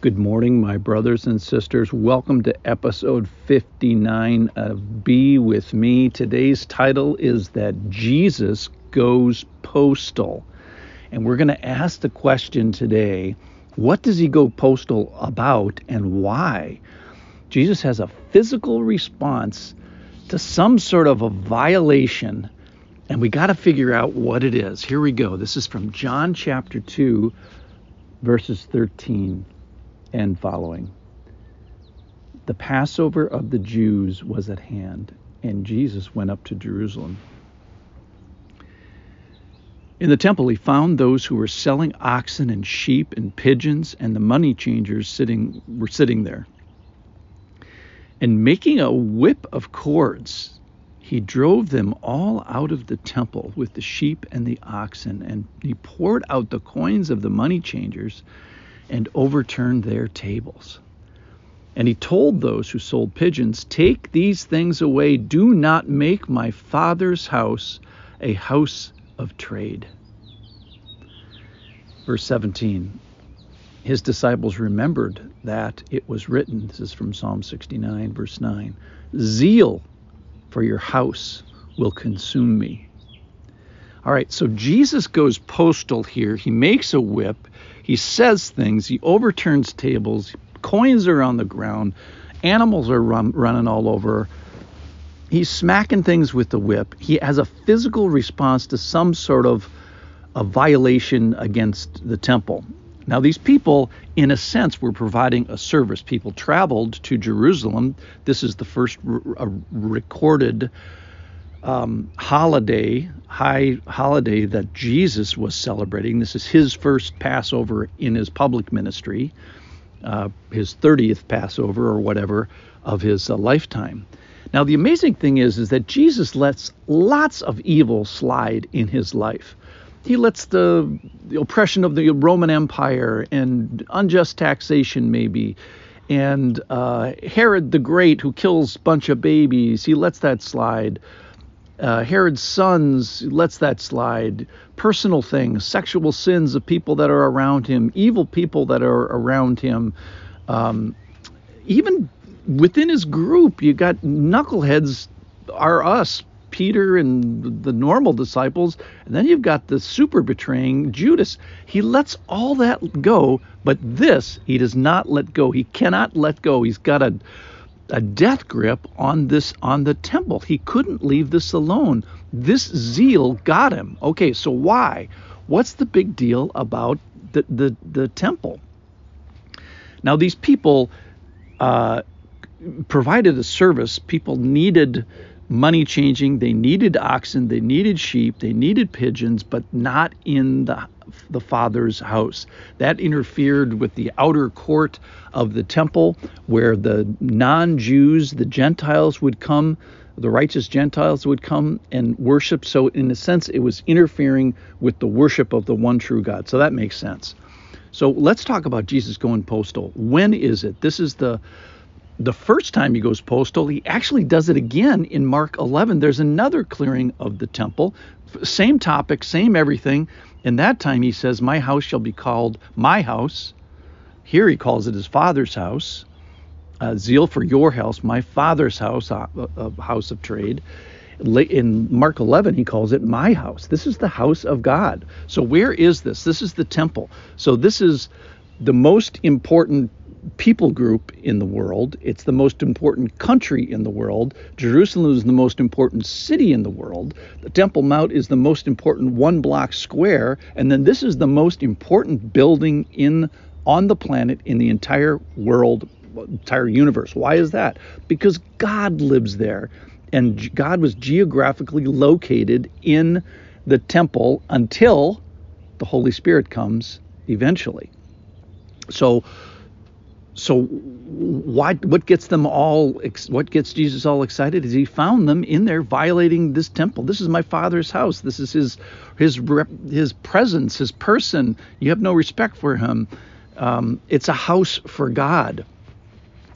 Good morning, my brothers and sisters. Welcome to episode 59 of Be With Me. Today's title is That Jesus Goes Postal. And we're going to ask the question today what does he go postal about and why? Jesus has a physical response to some sort of a violation, and we got to figure out what it is. Here we go. This is from John chapter 2, verses 13 and following. The Passover of the Jews was at hand, and Jesus went up to Jerusalem. In the temple, he found those who were selling oxen and sheep and pigeons, and the money changers sitting were sitting there. And making a whip of cords, he drove them all out of the temple with the sheep and the oxen, and he poured out the coins of the money changers and overturned their tables. And he told those who sold pigeons, Take these things away. Do not make my father's house a house of trade. Verse 17 His disciples remembered that it was written, this is from Psalm 69, verse 9 Zeal for your house will consume me. All right, so Jesus goes postal here. He makes a whip. He says things, he overturns tables, coins are on the ground, animals are run, running all over. He's smacking things with the whip. He has a physical response to some sort of a violation against the temple. Now, these people, in a sense, were providing a service. People traveled to Jerusalem. This is the first r- recorded um, holiday, high holiday that Jesus was celebrating. This is his first Passover in his public ministry, uh, his 30th Passover or whatever of his uh, lifetime. Now the amazing thing is, is that Jesus lets lots of evil slide in his life. He lets the, the oppression of the Roman Empire and unjust taxation, maybe, and uh, Herod the Great, who kills a bunch of babies, he lets that slide uh, Herod's sons lets that slide. Personal things, sexual sins of people that are around him, evil people that are around him. Um, even within his group, you got knuckleheads are us, Peter and the normal disciples, and then you've got the super betraying Judas. He lets all that go, but this he does not let go. He cannot let go. He's got a a death grip on this on the temple. He couldn't leave this alone. This zeal got him. Okay, so why? What's the big deal about the the, the temple? Now these people uh, provided a service. People needed money changing. They needed oxen. They needed sheep. They needed pigeons, but not in the the Father's house. That interfered with the outer court of the temple where the non Jews, the Gentiles, would come, the righteous Gentiles would come and worship. So, in a sense, it was interfering with the worship of the one true God. So, that makes sense. So, let's talk about Jesus going postal. When is it? This is the the first time he goes postal, he actually does it again in Mark 11. There's another clearing of the temple, same topic, same everything. And that time he says, My house shall be called my house. Here he calls it his father's house. Uh, zeal for your house, my father's house, a uh, uh, house of trade. In Mark 11, he calls it my house. This is the house of God. So, where is this? This is the temple. So, this is the most important people group in the world. It's the most important country in the world. Jerusalem is the most important city in the world. The Temple Mount is the most important one block square. And then this is the most important building in on the planet in the entire world, entire universe. Why is that? Because God lives there. And God was geographically located in the temple until the Holy Spirit comes eventually. So so why what gets them all what gets Jesus all excited is he found them in there violating this temple. This is my father's house. This is his his his presence, his person. You have no respect for him. Um, it's a house for God.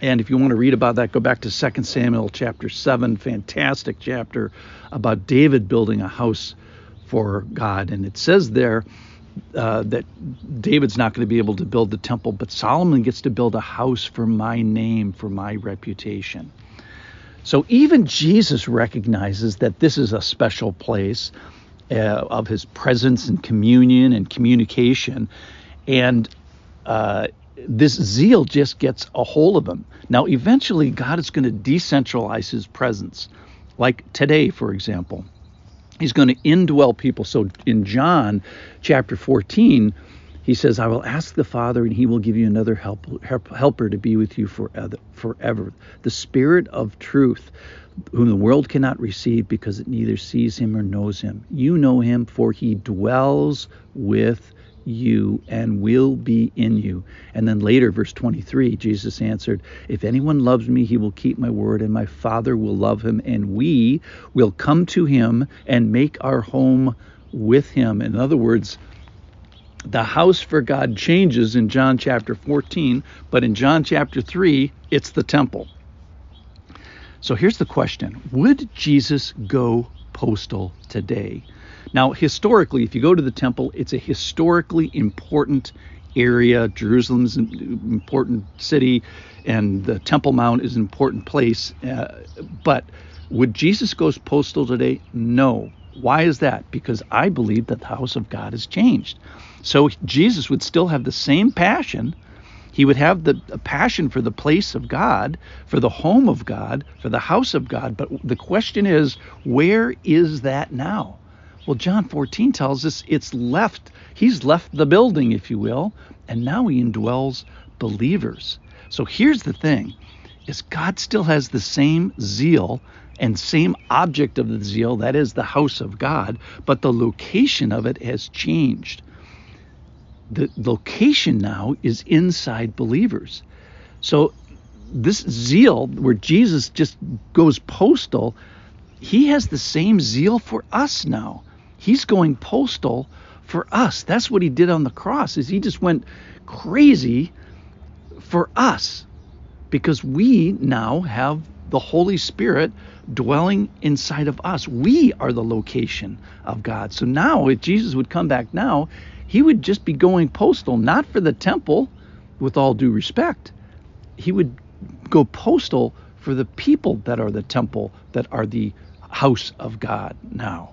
And if you want to read about that, go back to 2 Samuel chapter 7, fantastic chapter about David building a house for God. And it says there uh, that David's not going to be able to build the temple, but Solomon gets to build a house for my name, for my reputation. So even Jesus recognizes that this is a special place uh, of his presence and communion and communication. And uh, this zeal just gets a hold of him. Now, eventually, God is going to decentralize his presence. Like today, for example, he's going to indwell people. So in John chapter 14, he says, I will ask the Father, and he will give you another help, helper to be with you forever, forever. The Spirit of truth, whom the world cannot receive because it neither sees him or knows him. You know him, for he dwells with you and will be in you. And then later, verse 23, Jesus answered, If anyone loves me, he will keep my word, and my Father will love him, and we will come to him and make our home with him. In other words, the house for God changes in John chapter 14, but in John chapter 3, it's the temple. So here's the question Would Jesus go postal today? Now, historically, if you go to the temple, it's a historically important area. Jerusalem's an important city, and the Temple Mount is an important place. Uh, but would Jesus go postal today? No. Why is that? Because I believe that the house of God has changed. So Jesus would still have the same passion. He would have the passion for the place of God, for the home of God, for the house of God. But the question is, where is that now? Well, John 14 tells us it's left. He's left the building, if you will, and now he indwells believers. So here's the thing is God still has the same zeal and same object of the zeal, that is the house of God, but the location of it has changed. The location now is inside believers. So this zeal where Jesus just goes postal, he has the same zeal for us now. He's going postal for us. That's what he did on the cross. Is he just went crazy for us because we now have the Holy Spirit dwelling inside of us. We are the location of God. So now, if Jesus would come back now, he would just be going postal, not for the temple, with all due respect. He would go postal for the people that are the temple, that are the house of God now.